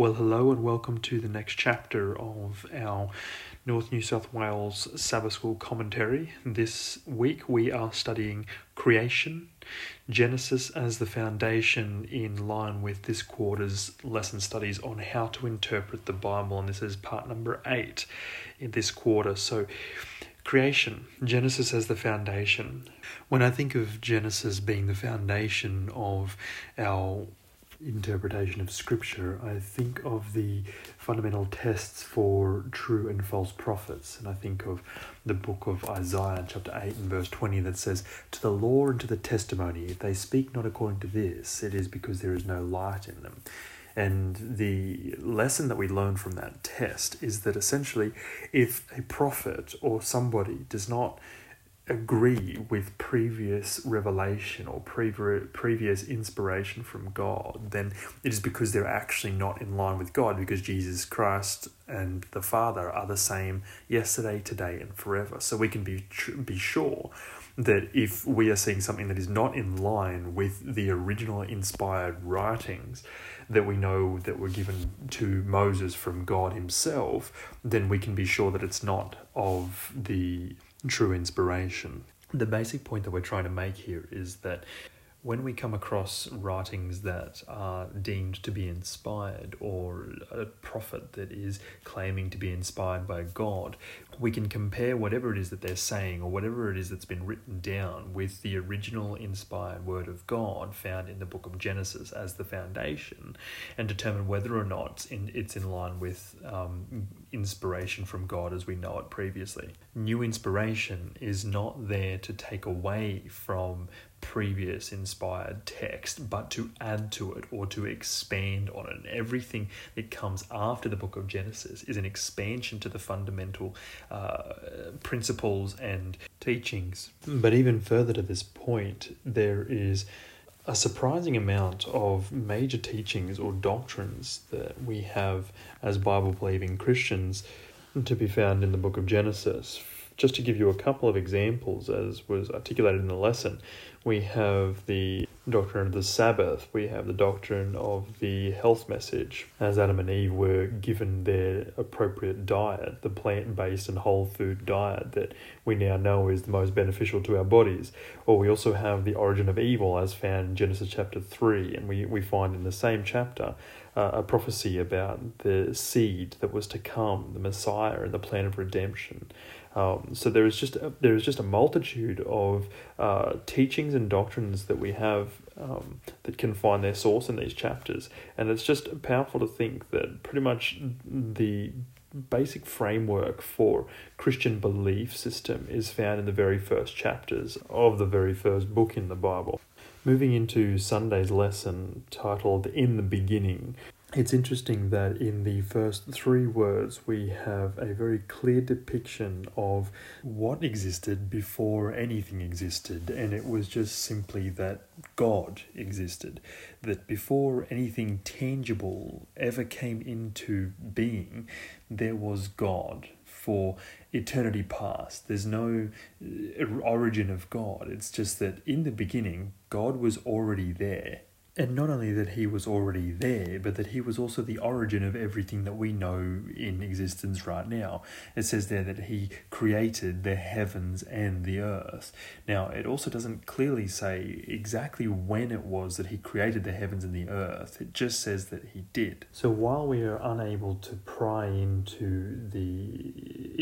Well, hello and welcome to the next chapter of our North New South Wales Sabbath School commentary. This week we are studying creation, Genesis as the foundation, in line with this quarter's lesson studies on how to interpret the Bible, and this is part number eight in this quarter. So, creation, Genesis as the foundation. When I think of Genesis being the foundation of our interpretation of scripture, I think of the fundamental tests for true and false prophets. And I think of the book of Isaiah, chapter 8 and verse 20, that says, To the law and to the testimony, if they speak not according to this, it is because there is no light in them. And the lesson that we learn from that test is that essentially, if a prophet or somebody does not agree with previous revelation or previ- previous inspiration from God, then it is because they're actually not in line with God, because Jesus Christ and the Father are the same yesterday, today, and forever. So we can be be sure that if we are seeing something that is not in line with the original inspired writings that we know that were given to Moses from God Himself, then we can be sure that it's not of the true inspiration. The basic point that we're trying to make here is that when we come across writings that are deemed to be inspired or a prophet that is claiming to be inspired by God, we can compare whatever it is that they're saying or whatever it is that's been written down with the original inspired word of God found in the book of Genesis as the foundation and determine whether or not it's in line with um, inspiration from God as we know it previously. New inspiration is not there to take away from previous inspired text, but to add to it or to expand on it. And everything that comes after the book of Genesis is an expansion to the fundamental uh, principles and teachings. But even further to this point, there is a surprising amount of major teachings or doctrines that we have as Bible believing Christians to be found in the book of Genesis. Just to give you a couple of examples, as was articulated in the lesson, we have the doctrine of the Sabbath, we have the doctrine of the health message, as Adam and Eve were given their appropriate diet, the plant based and whole food diet that we now know is the most beneficial to our bodies. Or we also have the origin of evil, as found in Genesis chapter 3, and we, we find in the same chapter uh, a prophecy about the seed that was to come, the Messiah, and the plan of redemption. Um, so there is just a, there is just a multitude of uh, teachings and doctrines that we have um, that can find their source in these chapters, and it's just powerful to think that pretty much the basic framework for Christian belief system is found in the very first chapters of the very first book in the Bible. Moving into Sunday's lesson titled In the Beginning, it's interesting that in the first three words we have a very clear depiction of what existed before anything existed, and it was just simply that God existed. That before anything tangible ever came into being, there was God for eternity past. There's no uh, origin of God. It's just that in the beginning, God was already there and not only that he was already there, but that he was also the origin of everything that we know in existence right now. It says there that he created the heavens and the earth. Now, it also doesn't clearly say exactly when it was that he created the heavens and the earth, it just says that he did. So, while we are unable to pry into the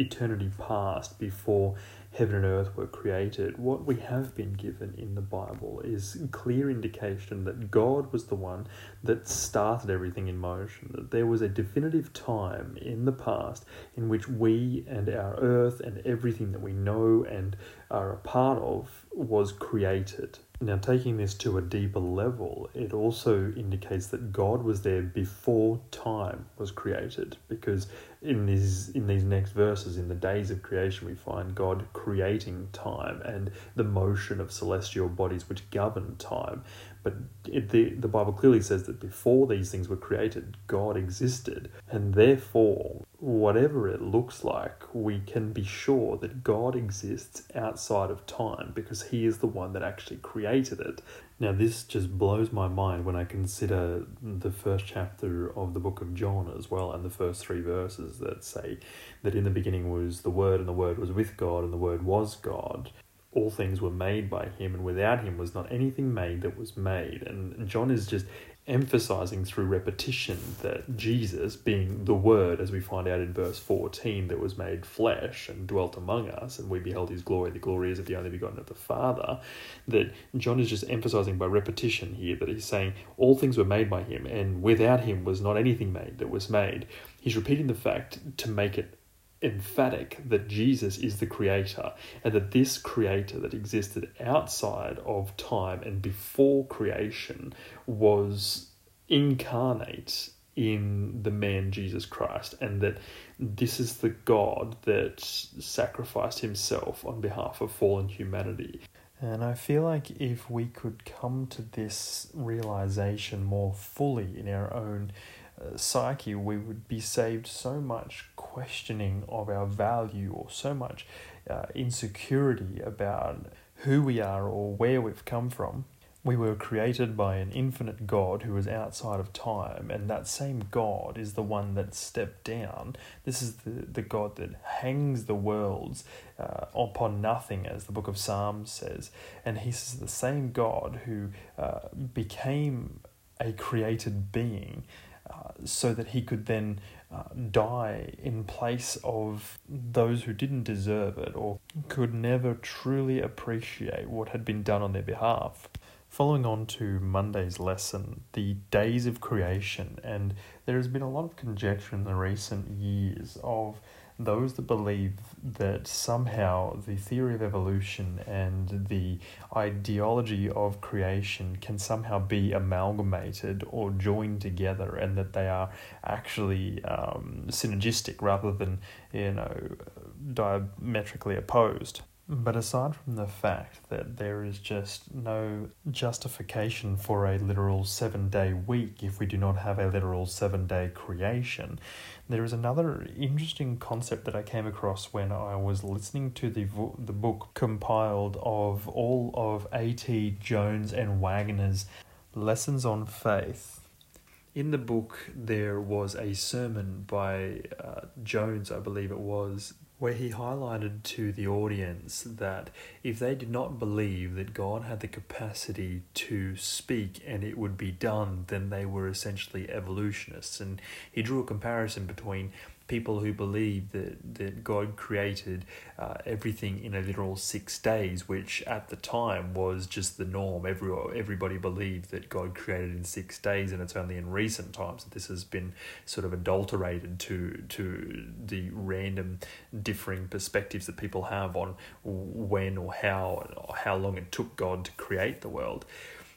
eternity past before heaven and earth were created, what we have been given in the Bible is clear indication that God was the one that started everything in motion, that there was a definitive time in the past in which we and our earth and everything that we know and are a part of was created. Now, taking this to a deeper level, it also indicates that God was there before time was created, because in these in these next verses, in the days of creation, we find God creating time and the motion of celestial bodies which govern time. But it, the, the Bible clearly says that before these things were created, God existed. And therefore, whatever it looks like, we can be sure that God exists outside of time because He is the one that actually created it. Now, this just blows my mind when I consider the first chapter of the book of John as well, and the first three verses that say that in the beginning was the Word, and the Word was with God, and the Word was God all things were made by him, and without him was not anything made that was made. And John is just emphasizing through repetition that Jesus, being the Word, as we find out in verse 14, that was made flesh and dwelt among us, and we beheld his glory, the glory is of the only begotten of the Father, that John is just emphasizing by repetition here that he's saying all things were made by him, and without him was not anything made that was made. He's repeating the fact to make it emphatic that Jesus is the creator and that this creator that existed outside of time and before creation was incarnate in the man Jesus Christ and that this is the God that sacrificed himself on behalf of fallen humanity. And I feel like if we could come to this realization more fully in our own psyche, we would be saved so much questioning of our value or so much uh, insecurity about who we are or where we've come from. We were created by an infinite God who is outside of time, and that same God is the one that stepped down. This is the, the God that hangs the worlds uh, upon nothing, as the book of Psalms says. And he's the same God who uh, became a created being uh, so that he could then uh, die in place of those who didn't deserve it or could never truly appreciate what had been done on their behalf. Following on to Monday's lesson, the days of creation, and there has been a lot of conjecture in the recent years of those that believe that somehow the theory of evolution and the ideology of creation can somehow be amalgamated or joined together and that they are actually um, synergistic rather than you know diametrically opposed. But aside from the fact that there is just no justification for a literal seven day week if we do not have a literal seven day creation, there is another interesting concept that I came across when I was listening to the, the book compiled of all of A.T. Jones and Waggoner's Lessons on Faith. In the book, there was a sermon by uh, Jones, I believe it was, where he highlighted to the audience that if they did not believe that God had the capacity to speak and it would be done, then they were essentially evolutionists. And he drew a comparison between people who believe that, that God created uh, everything in a literal six days, which at the time was just the norm. Every, everybody believed that God created in six days, and it's only in recent times that this has been sort of adulterated to, to the random differing perspectives that people have on when or how, or how long it took God to create the world.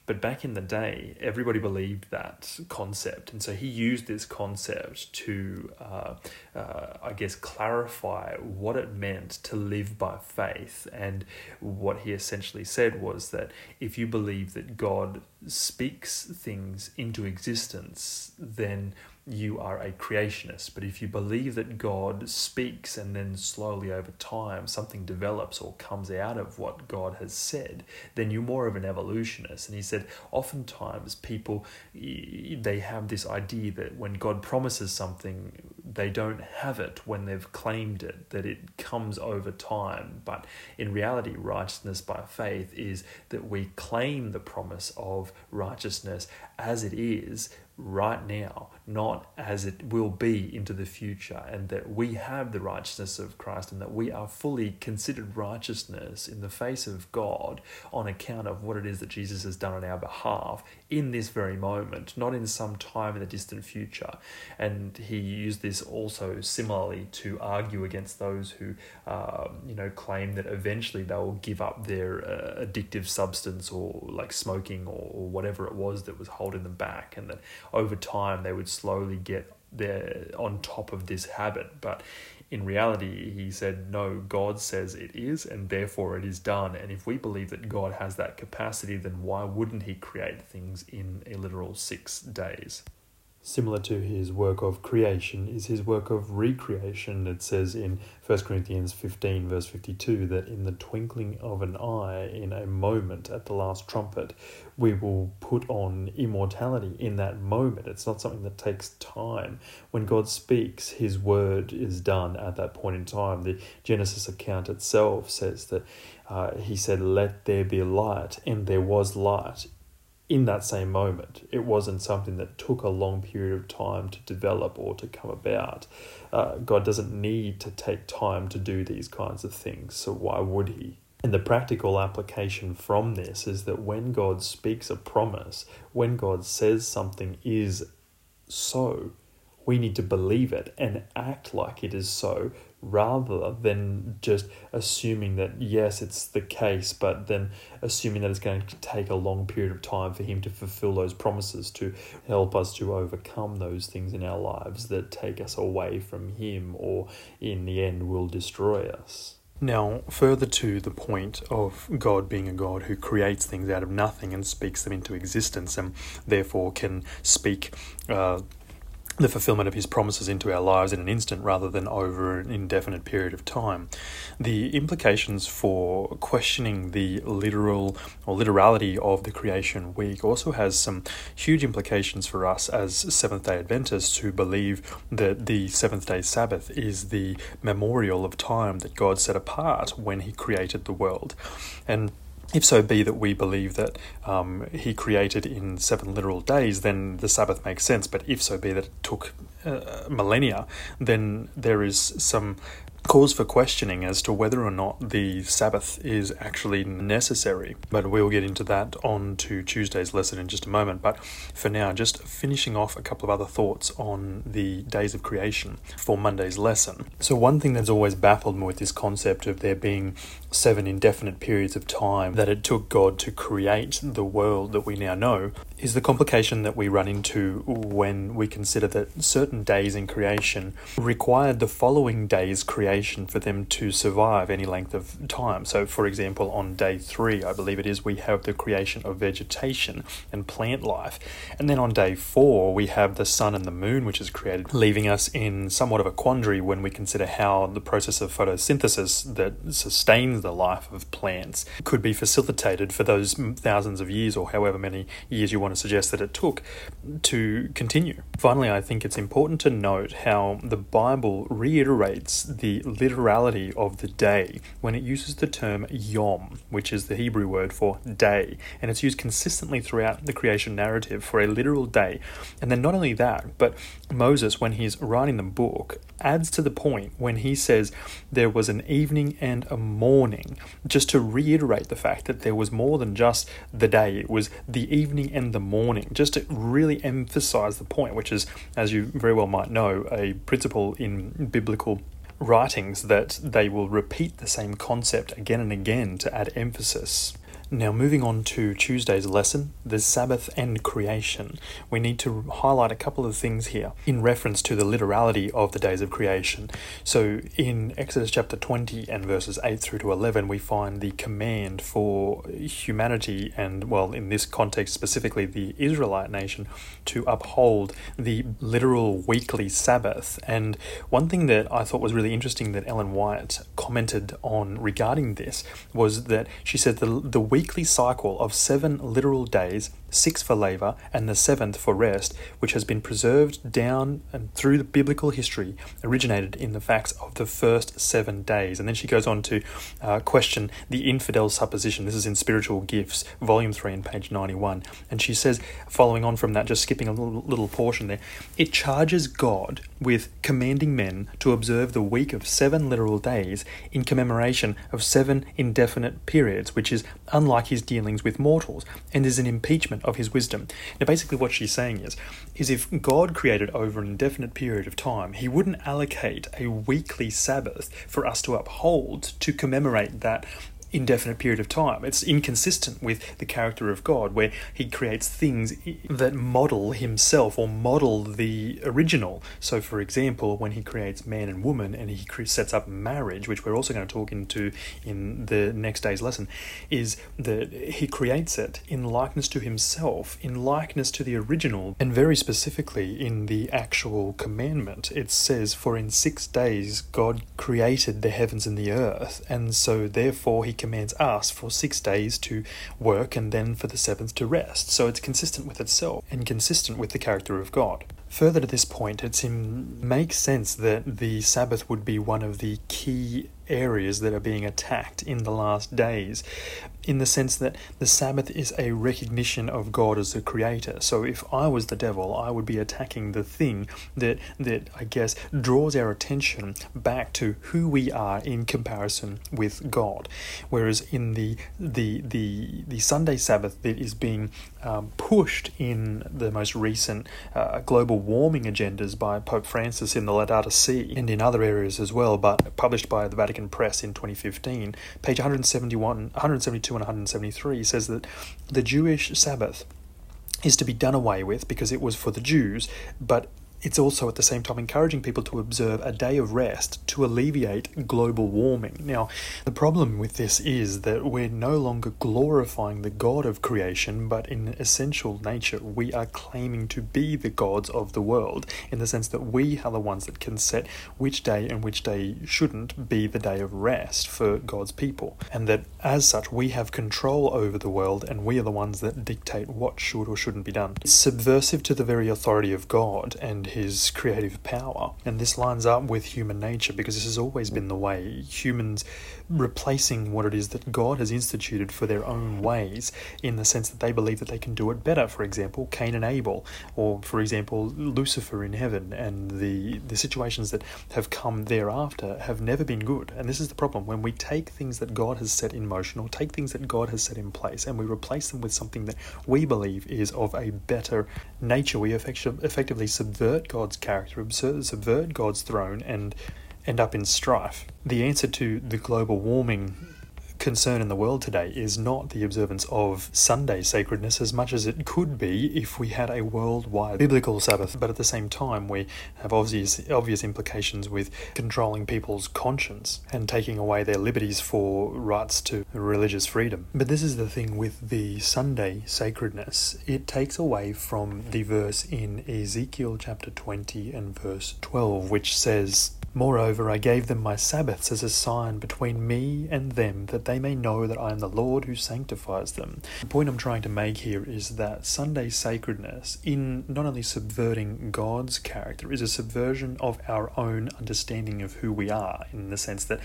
But back in the day, everybody believed that concept. And so he used this concept to, uh, uh, I guess, clarify what it meant to live by faith. And what he essentially said was that if you believe that God speaks things into existence, then you are a creationist. But if you believe that God speaks and then slowly over time something develops or comes out of what God has said, then you're more of an evolutionist. And he said, oftentimes people, they have this idea that when God promises something, they don't have it when they've claimed it, that it comes over time. But in reality, righteousness by faith is that we claim the promise of righteousness as it is right now, not as it will be into the future, and that we have the righteousness of Christ and that we are fully considered righteousness in the face of God on account of what it is that Jesus has done on our behalf in this very moment, not in some time in the distant future. And he used this also similarly to argue against those who, uh, you know, claim that eventually they will give up their uh, addictive substance or like smoking or, or whatever it was that was holding them back, and that over time they would slowly get they're on top of this habit. But in reality, he said, no, God says it is, and therefore it is done. And if we believe that God has that capacity, then why wouldn't he create things in a literal six days? Similar to his work of creation is his work of recreation. It says in 1 Corinthians 15, verse 52, that in the twinkling of an eye, in a moment at the last trumpet, we will put on immortality in that moment. It's not something that takes time. When God speaks, his word is done at that point in time. The Genesis account itself says that uh, he said, Let there be light, and there was light in that same moment. It wasn't something that took a long period of time to develop or to come about. Uh, God doesn't need to take time to do these kinds of things, so why would He? And the practical application from this is that when God speaks a promise, when God says something is so, we need to believe it and act like it is so rather than just assuming that yes it's the case but then assuming that it's going to take a long period of time for him to fulfill those promises to help us to overcome those things in our lives that take us away from him or in the end will destroy us. Now, further to the point of God being a God who creates things out of nothing and speaks them into existence, and therefore can speak uh, the fulfillment of his promises into our lives in an instant rather than over an indefinite period of time. The implications for questioning the literal or literality of the creation week also has some huge implications for us as Seventh day Adventists who believe that the seventh day Sabbath is the memorial of time that God set apart when he created the world. And if so be that we believe that um, he created in seven literal days, then the Sabbath makes sense. But if so be that it took uh, millennia, then there is some cause for questioning as to whether or not the Sabbath is actually necessary. But we'll get into that on to Tuesday's lesson in just a moment. But for now, just finishing off a couple of other thoughts on the days of creation for Monday's lesson. So, one thing that's always baffled me with this concept of there being seven indefinite periods of time that it took God to create the world that we now know is the complication that we run into when we consider that certain days in creation required the following day's creation for them to survive any length of time. So, for example, on day three, I believe it is, we have the creation of vegetation and plant life. And then on day four, we have the sun and the moon, which is created, leaving us in somewhat of a quandary when we consider how the process of photosynthesis that sustains the life of plants could be facilitated for those thousands of years or however many years you want to suggest that it took to continue. Finally, I think it's important to note how the Bible reiterates the literality of the day when it uses the term yom, which is the Hebrew word for day, and it's used consistently throughout the creation narrative for a literal day. And then not only that, but Moses, when he's writing the book, adds to the point when he says there was an evening and a morning, just to reiterate the fact that there was more than just the day, it was the evening and the morning, just to really emphasize the point, which is, as you very well might know, a principle in biblical writings that they will repeat the same concept again and again to add emphasis. Now, moving on to Tuesday's lesson, the Sabbath and creation, we need to highlight a couple of things here in reference to the literality of the days of creation. So, in Exodus chapter 20 and verses 8 through to 11, we find the command for humanity, and well, in this context specifically, the Israelite nation, to uphold the literal weekly Sabbath. And one thing that I thought was really interesting that Ellen White commented on regarding this was that she said the, the week weekly cycle of seven literal days, six for labour, and the seventh for rest, which has been preserved down and through the biblical history, originated in the facts of the first seven days. And then she goes on to uh, question the infidel supposition. This is in Spiritual Gifts, volume 3, and page 91. And she says, following on from that, just skipping a little, little portion there, it charges God with commanding men to observe the week of seven literal days in commemoration of seven indefinite periods, which is unlike his dealings with mortals, and is an impeachment of his wisdom. Now, basically, what she's saying is, is if God created over an indefinite period of time, he wouldn't allocate a weekly Sabbath for us to uphold to commemorate that indefinite period of time. It's inconsistent with the character of God, where He creates things that model Himself or model the original. So, for example, when He creates man and woman and He sets up marriage, which we're also going to talk into in the next day's lesson, is that He creates it in likeness to Himself, in likeness to the original, and very specifically in the actual commandment. It says, For in six days God created the heavens and the earth, and so therefore He commands us for six days to work and then for the seventh to rest. So it's consistent with itself and consistent with the character of God. Further to this point, it makes sense that the Sabbath would be one of the key areas that are being attacked in the last days, in the sense that the Sabbath is a recognition of God as the creator. So if I was the devil, I would be attacking the thing that that I guess draws our attention back to who we are in comparison with God. Whereas in the the the the Sunday Sabbath that is being um, pushed in the most recent uh, global warming agendas by Pope Francis in the Laudato Si and in other areas as well, but published by the Vatican Press in 2015, page 171, 172 and 173 says that the Jewish Sabbath is to be done away with because it was for the Jews, but it's also at the same time encouraging people to observe a day of rest to alleviate global warming. Now, the problem with this is that we're no longer glorifying the God of creation, but in essential nature, we are claiming to be the gods of the world in the sense that we are the ones that can set which day and which day shouldn't be the day of rest for God's people. And that as such, we have control over the world and we are the ones that dictate what should or shouldn't be done. It's subversive to the very authority of God and his creative power. And this lines up with human nature because this has always been the way. Humans replacing what it is that God has instituted for their own ways in the sense that they believe that they can do it better. For example, Cain and Abel, or for example, Lucifer in heaven, and the, the situations that have come thereafter have never been good. And this is the problem. When we take things that God has set in motion or take things that God has set in place and we replace them with something that we believe is of a better nature, we effectively subvert God's character, subvert God's throne, and end up in strife. The answer to the global warming concern in the world today is not the observance of Sunday sacredness as much as it could be if we had a worldwide biblical Sabbath, but at the same time we have obvious obvious implications with controlling people's conscience and taking away their liberties for rights to religious freedom. But this is the thing with the Sunday sacredness. It takes away from the verse in Ezekiel chapter 20 and verse 12 which says Moreover, I gave them my Sabbaths as a sign between me and them, that they may know that I am the Lord who sanctifies them. The point I'm trying to make here is that Sunday sacredness, in not only subverting God's character, is a subversion of our own understanding of who we are, in the sense that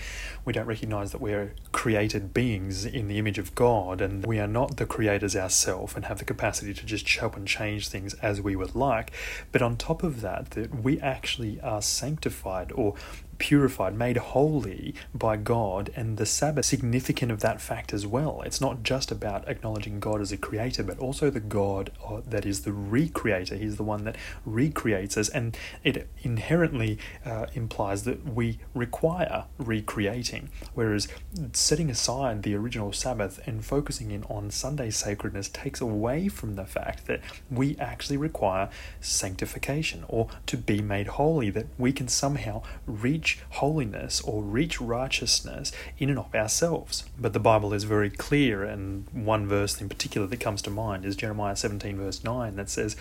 we don't recognize that we're created beings in the image of God, and we are not the creators ourselves and have the capacity to just chop and change things as we would like. But on top of that, that we actually are sanctified or purified, made holy by God, and the Sabbath significant of that fact as well. It's not just about acknowledging God as a creator, but also the God uh, that is the recreator. He's the one that recreates us, and it inherently uh, implies that we require recreating. Whereas setting aside the original Sabbath and focusing in on Sunday sacredness takes away from the fact that we actually require sanctification or to be made holy, that we can somehow reach reach holiness or reach righteousness in and of ourselves. But the Bible is very clear, and one verse in particular that comes to mind is Jeremiah 17, verse 9, that says,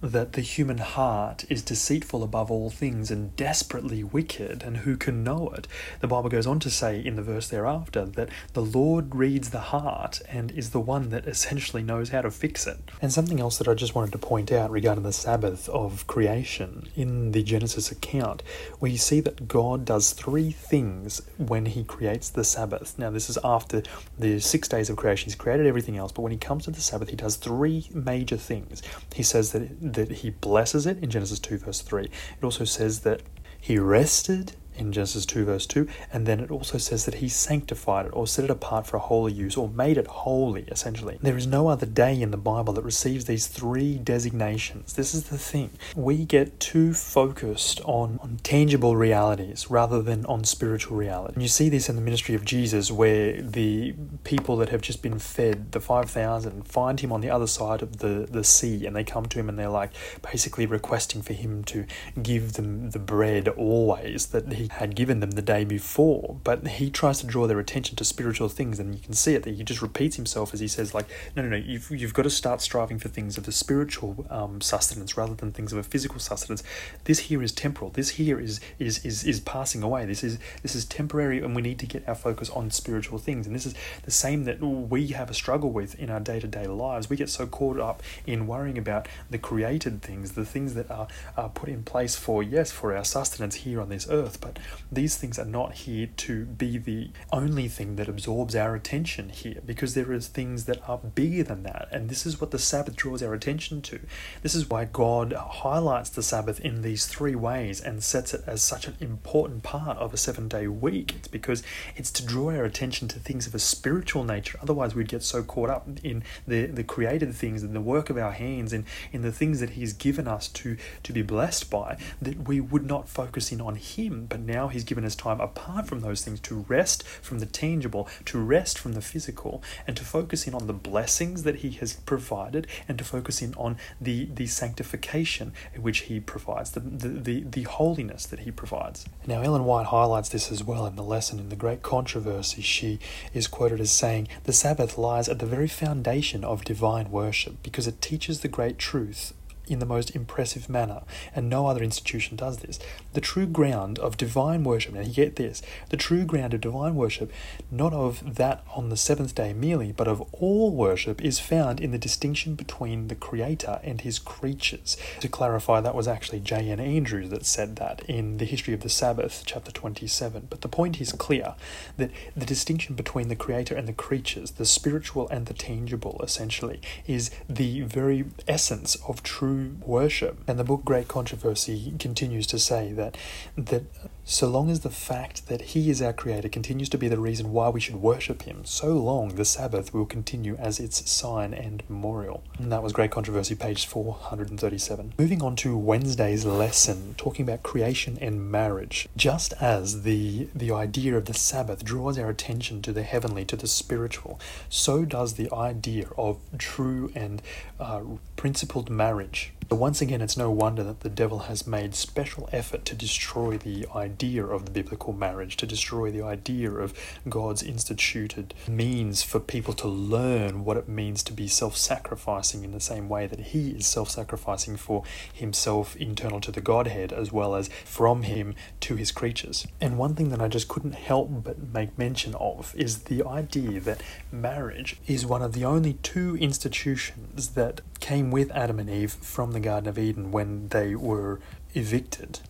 that the human heart is deceitful above all things and desperately wicked, and who can know it? The Bible goes on to say in the verse thereafter that the Lord reads the heart and is the one that essentially knows how to fix it. And something else that I just wanted to point out regarding the Sabbath of creation in the Genesis account, we see that God does three things when he creates the Sabbath. Now, this is after the six days of creation, he's created everything else, but when he comes to the Sabbath, he does three major things. He says that that he blesses it in Genesis 2, verse 3. It also says that he rested in Genesis 2, verse 2, and then it also says that he sanctified it or set it apart for a holy use or made it holy, essentially. There is no other day in the Bible that receives these three designations. This is the thing. We get too focused on, on tangible realities rather than on spiritual reality. And you see this in the ministry of Jesus, where the people that have just been fed, the 5,000, find him on the other side of the, the sea and they come to him and they're like basically requesting for him to give them the bread always that he had given them the day before. But he tries to draw their attention to spiritual things, and you can see it that he just repeats himself as he says, like, no, no, no, you've, you've got to start striving for things of the spiritual um, sustenance rather than things of a physical sustenance. This here is temporal. This here is is is is passing away. This is this is temporary, and we need to get our focus on spiritual things. And this is the same that we have a struggle with in our day to day lives. We get so caught up in worrying about the created things, the things that are, are put in place for yes, for our sustenance here on this earth, but these things are not here to be the only thing that absorbs our attention here because there is things that are bigger than that. And this is what the Sabbath draws our attention to. This is why God highlights the Sabbath in these three ways and sets it as such an important part of a seven day week. It's because it's to draw our attention to things of a spiritual nature. Otherwise, we'd get so caught up in the, the created things and the work of our hands and in the things that He's given us to, to be blessed by that we would not focus in on Him. But now He's given us time apart from those things to rest from the tangible, to rest from the physical, and to focus in on the blessings that He has provided and to focus in on the, the sanctification which He provides, the, the, the, the holiness that He provides. Now, Ellen White highlights this as well in the lesson in the Great Controversy. She is quoted as saying, The Sabbath lies at the very foundation of divine worship because it teaches the great truth in the most impressive manner, and no other institution does this. The true ground of divine worship, now you get this, the true ground of divine worship, not of that on the seventh day merely, but of all worship, is found in the distinction between the Creator and His creatures. To clarify, that was actually J.N. Andrews that said that in The History of the Sabbath, chapter 27. But the point is clear that the distinction between the Creator and the creatures, the spiritual and the tangible, essentially, is the very essence of true worship. And the book Great Controversy continues to say that that so long as the fact that He is our Creator continues to be the reason why we should worship Him, so long the Sabbath will continue as its sign and memorial. And that was Great Controversy, page 437. Moving on to Wednesday's lesson, talking about creation and marriage. Just as the, the idea of the Sabbath draws our attention to the heavenly, to the spiritual, so does the idea of true and uh, principled marriage so once again, it's no wonder that the devil has made special effort to destroy the idea of the biblical marriage, to destroy the idea of God's instituted means for people to learn what it means to be self sacrificing in the same way that He is self sacrificing for Himself internal to the Godhead as well as from Him to His creatures. And one thing that I just couldn't help but make mention of is the idea that marriage is one of the only two institutions that came with Adam and Eve from the Garden of Eden when they were evicted.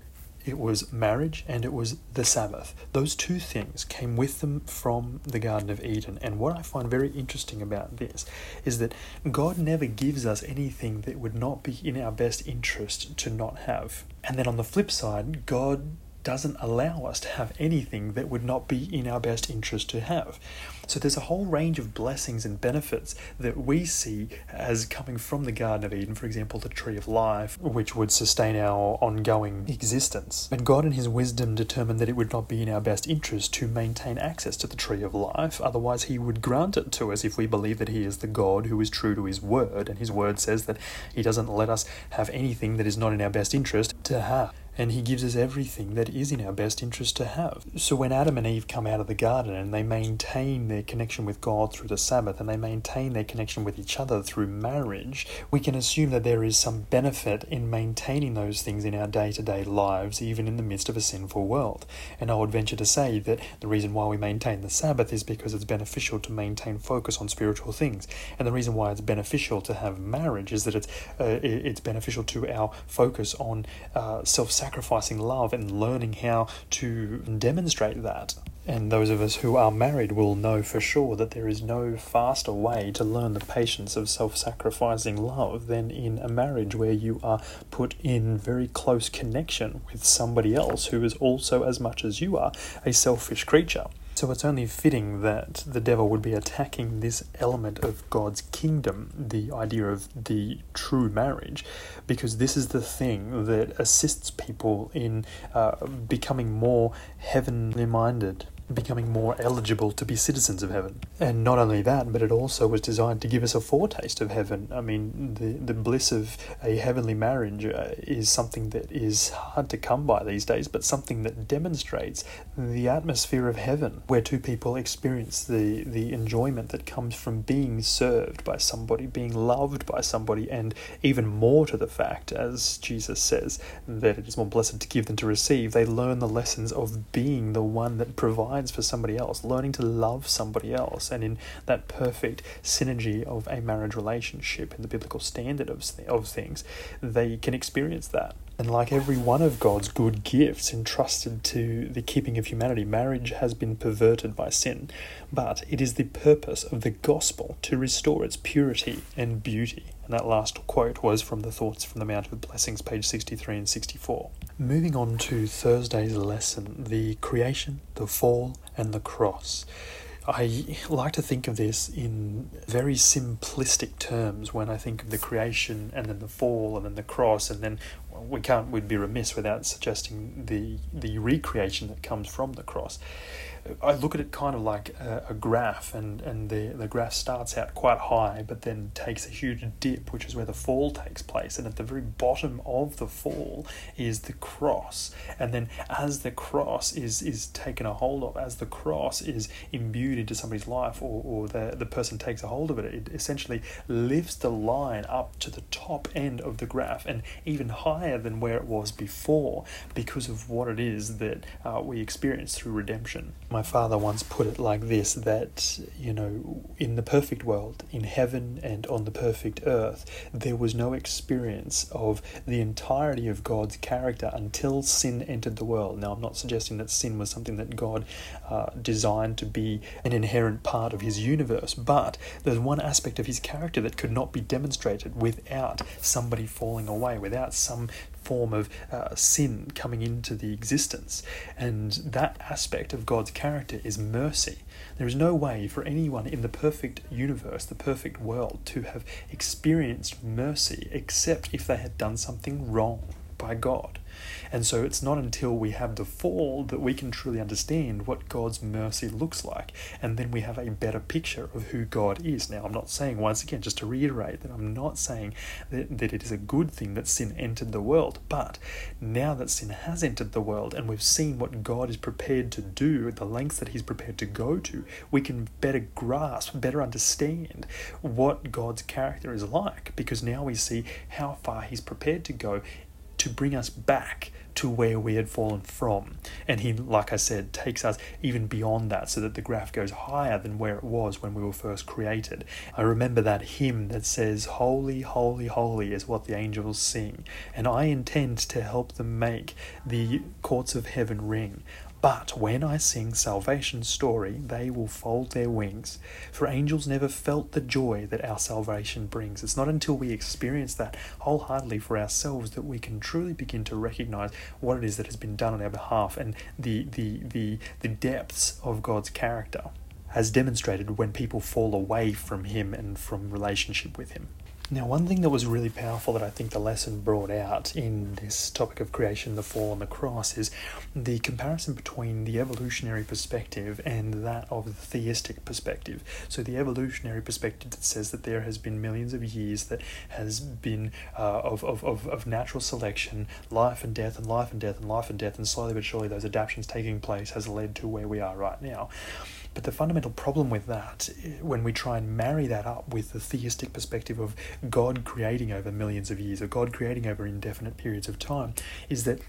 It was marriage and it was the Sabbath. Those two things came with them from the Garden of Eden. And what I find very interesting about this is that God never gives us anything that would not be in our best interest to not have. And then on the flip side, God doesn't allow us to have anything that would not be in our best interest to have. So there's a whole range of blessings and benefits that we see as coming from the Garden of Eden, for example, the tree of life, which would sustain our ongoing existence. And God, in His wisdom, determined that it would not be in our best interest to maintain access to the tree of life, otherwise, He would grant it to us if we believe that He is the God who is true to His word, and His word says that He doesn't let us have anything that is not in our best interest to have and He gives us everything that is in our best interest to have. So when Adam and Eve come out of the garden and they maintain their connection with God through the Sabbath and they maintain their connection with each other through marriage, we can assume that there is some benefit in maintaining those things in our day to day lives, even in the midst of a sinful world. And I would venture to say that the reason why we maintain the Sabbath is because it's beneficial to maintain focus on spiritual things. And the reason why it's beneficial to have marriage is that it's, uh, it's beneficial to our focus on uh, self sacrificing love and learning how to demonstrate that. And those of us who are married will know for sure that there is no faster way to learn the patience of self sacrificing love than in a marriage where you are put in very close connection with somebody else who is also, as much as you are, a selfish creature. So it's only fitting that the devil would be attacking this element of God's kingdom, the idea of the true marriage, because this is the thing that assists people in uh, becoming more heavenly minded becoming more eligible to be citizens of heaven. And not only that, but it also was designed to give us a foretaste of heaven. I mean, the, the bliss of a heavenly marriage uh, is something that is hard to come by these days, but something that demonstrates the atmosphere of heaven, where two people experience the, the enjoyment that comes from being served by somebody, being loved by somebody, and even more to the fact, as Jesus says, that it is more blessed to give than to receive. They learn the lessons of being the one that provides for somebody else, learning to love somebody else, and in that perfect synergy of a marriage relationship in the biblical standard of, of things, they can experience that. And like every one of God's good gifts entrusted to the keeping of humanity, marriage has been perverted by sin. But it is the purpose of the gospel to restore its purity and beauty. And that last quote was from the Thoughts from the Mount of Blessings, page 63 and 64. Moving on to Thursday's lesson the creation, the fall, and the cross. I like to think of this in very simplistic terms when I think of the creation and then the fall and then the cross and then we can't we'd be remiss without suggesting the the recreation that comes from the cross. I look at it kind of like a, a, graph, and, and the, the graph starts out quite high, but then takes a huge dip, which is where the fall takes place. And at the very bottom of the fall is the cross. And then as the cross is, is taken a hold of, as the cross is imbued into somebody's life, or, or the, the person takes a hold of it, it essentially lifts the line up to the top end of the graph and even higher than where it was before because of what it is that uh, we experience through redemption. My father once put it like this that, you know, in the perfect world, in heaven and on the perfect earth, there was no experience of the entirety of God's character until sin entered the world. Now, I'm not suggesting that sin was something that God uh, designed to be an inherent part of his universe, but there's one aspect of his character that could not be demonstrated without somebody falling away, without some form of uh, sin coming into the existence. And that aspect of God's character is mercy. There is no way for anyone in the perfect universe, the perfect world, to have experienced mercy except if they had done something wrong by God. And so it's not until we have the fall that we can truly understand what God's mercy looks like. And then we have a better picture of who God is. Now, I'm not saying, once again, just to reiterate, that I'm not saying that, that it is a good thing that sin entered the world. But now that sin has entered the world and we've seen what God is prepared to do, the lengths that He's prepared to go to, we can better grasp, better understand what God's character is like because now we see how far He's prepared to go to bring us back to where we had fallen from. And he, like I said, takes us even beyond that so that the graph goes higher than where it was when we were first created. I remember that hymn that says, Holy, holy, holy is what the angels sing, and I intend to help them make the courts of heaven ring. But when I sing salvation's story, they will fold their wings, for angels never felt the joy that our salvation brings. It's not until we experience that wholeheartedly for ourselves that we can truly begin to recognize what it is that has been done on our behalf and the, the, the, the depths of God's character as demonstrated when people fall away from Him and from relationship with Him. Now, one thing that was really powerful that I think the lesson brought out in this topic of creation, the fall, and the cross is the comparison between the evolutionary perspective and that of the theistic perspective. So, the evolutionary perspective that says that there has been millions of years that has been uh, of, of, of, of natural selection, life and death, and life and death, and life and death, and slowly but surely those adaptations taking place has led to where we are right now. But the fundamental problem with that, when we try and marry that up with the theistic perspective of God creating over millions of years, or God creating over indefinite periods of time, is that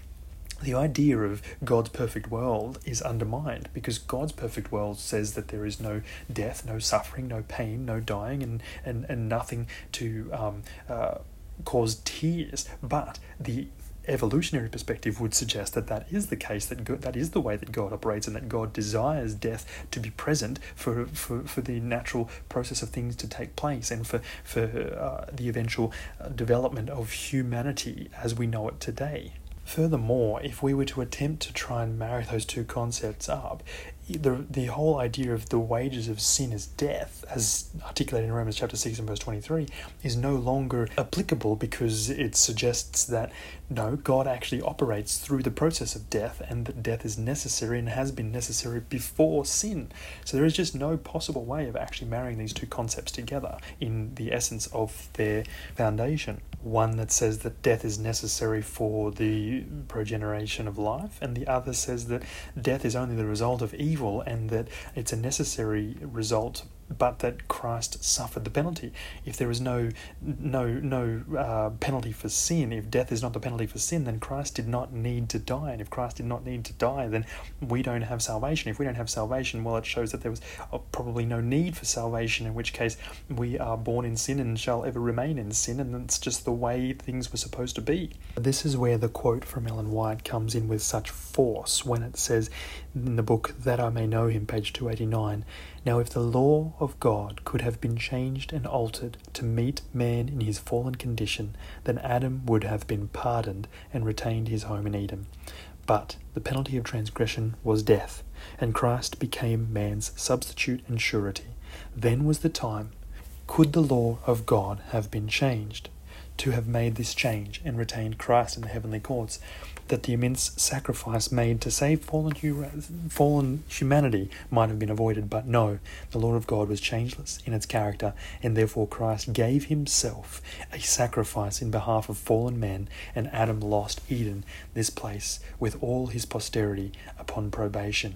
the idea of God's perfect world is undermined because God's perfect world says that there is no death, no suffering, no pain, no dying, and, and, and nothing to um, uh, cause tears. But the evolutionary perspective would suggest that that is the case, that God, that is the way that God operates, and that God desires death to be present for, for, for the natural process of things to take place and for, for uh, the eventual uh, development of humanity as we know it today. Furthermore, if we were to attempt to try and marry those two concepts up, the, the whole idea of the wages of sin is death, as articulated in Romans chapter 6 and verse 23, is no longer applicable because it suggests that no, God actually operates through the process of death and that death is necessary and has been necessary before sin. So there is just no possible way of actually marrying these two concepts together in the essence of their foundation. One that says that death is necessary for the progeneration of life, and the other says that death is only the result of evil and that it's a necessary result but that Christ suffered the penalty. If there is no no no uh, penalty for sin, if death is not the penalty for sin, then Christ did not need to die. And if Christ did not need to die, then we don't have salvation. If we don't have salvation, well, it shows that there was uh, probably no need for salvation. In which case, we are born in sin and shall ever remain in sin, and it's just the way things were supposed to be. This is where the quote from Ellen White comes in with such force when it says in the book that I may know him, page two eighty nine. Now, if the law of God could have been changed and altered to meet man in his fallen condition, then Adam would have been pardoned and retained his home in Eden. But the penalty of transgression was death, and Christ became man's substitute and surety. Then was the time. Could the law of God have been changed? To have made this change and retained Christ in the heavenly courts, that the immense sacrifice made to save fallen, fallen humanity might have been avoided, but no, the law of God was changeless in its character, and therefore Christ gave himself a sacrifice in behalf of fallen men, and Adam lost Eden, this place, with all his posterity upon probation.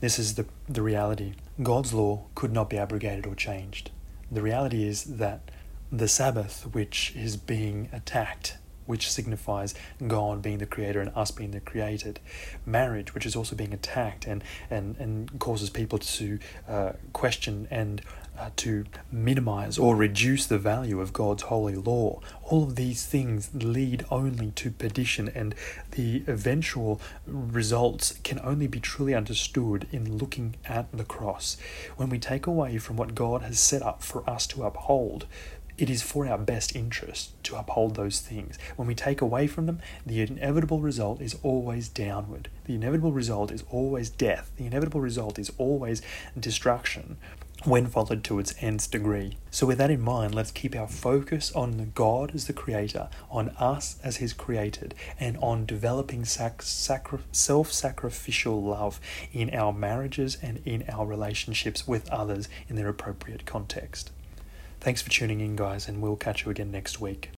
This is the, the reality. God's law could not be abrogated or changed. The reality is that the Sabbath, which is being attacked which signifies God being the creator and us being the created. Marriage, which is also being attacked and, and, and causes people to uh, question and uh, to minimize or reduce the value of God's holy law. All of these things lead only to perdition, and the eventual results can only be truly understood in looking at the cross. When we take away from what God has set up for us to uphold, it is for our best interest to uphold those things. When we take away from them, the inevitable result is always downward. The inevitable result is always death. The inevitable result is always destruction when followed to its nth degree. So, with that in mind, let's keep our focus on God as the Creator, on us as His created, and on developing sac- sacri- self sacrificial love in our marriages and in our relationships with others in their appropriate context. Thanks for tuning in, guys, and we'll catch you again next week.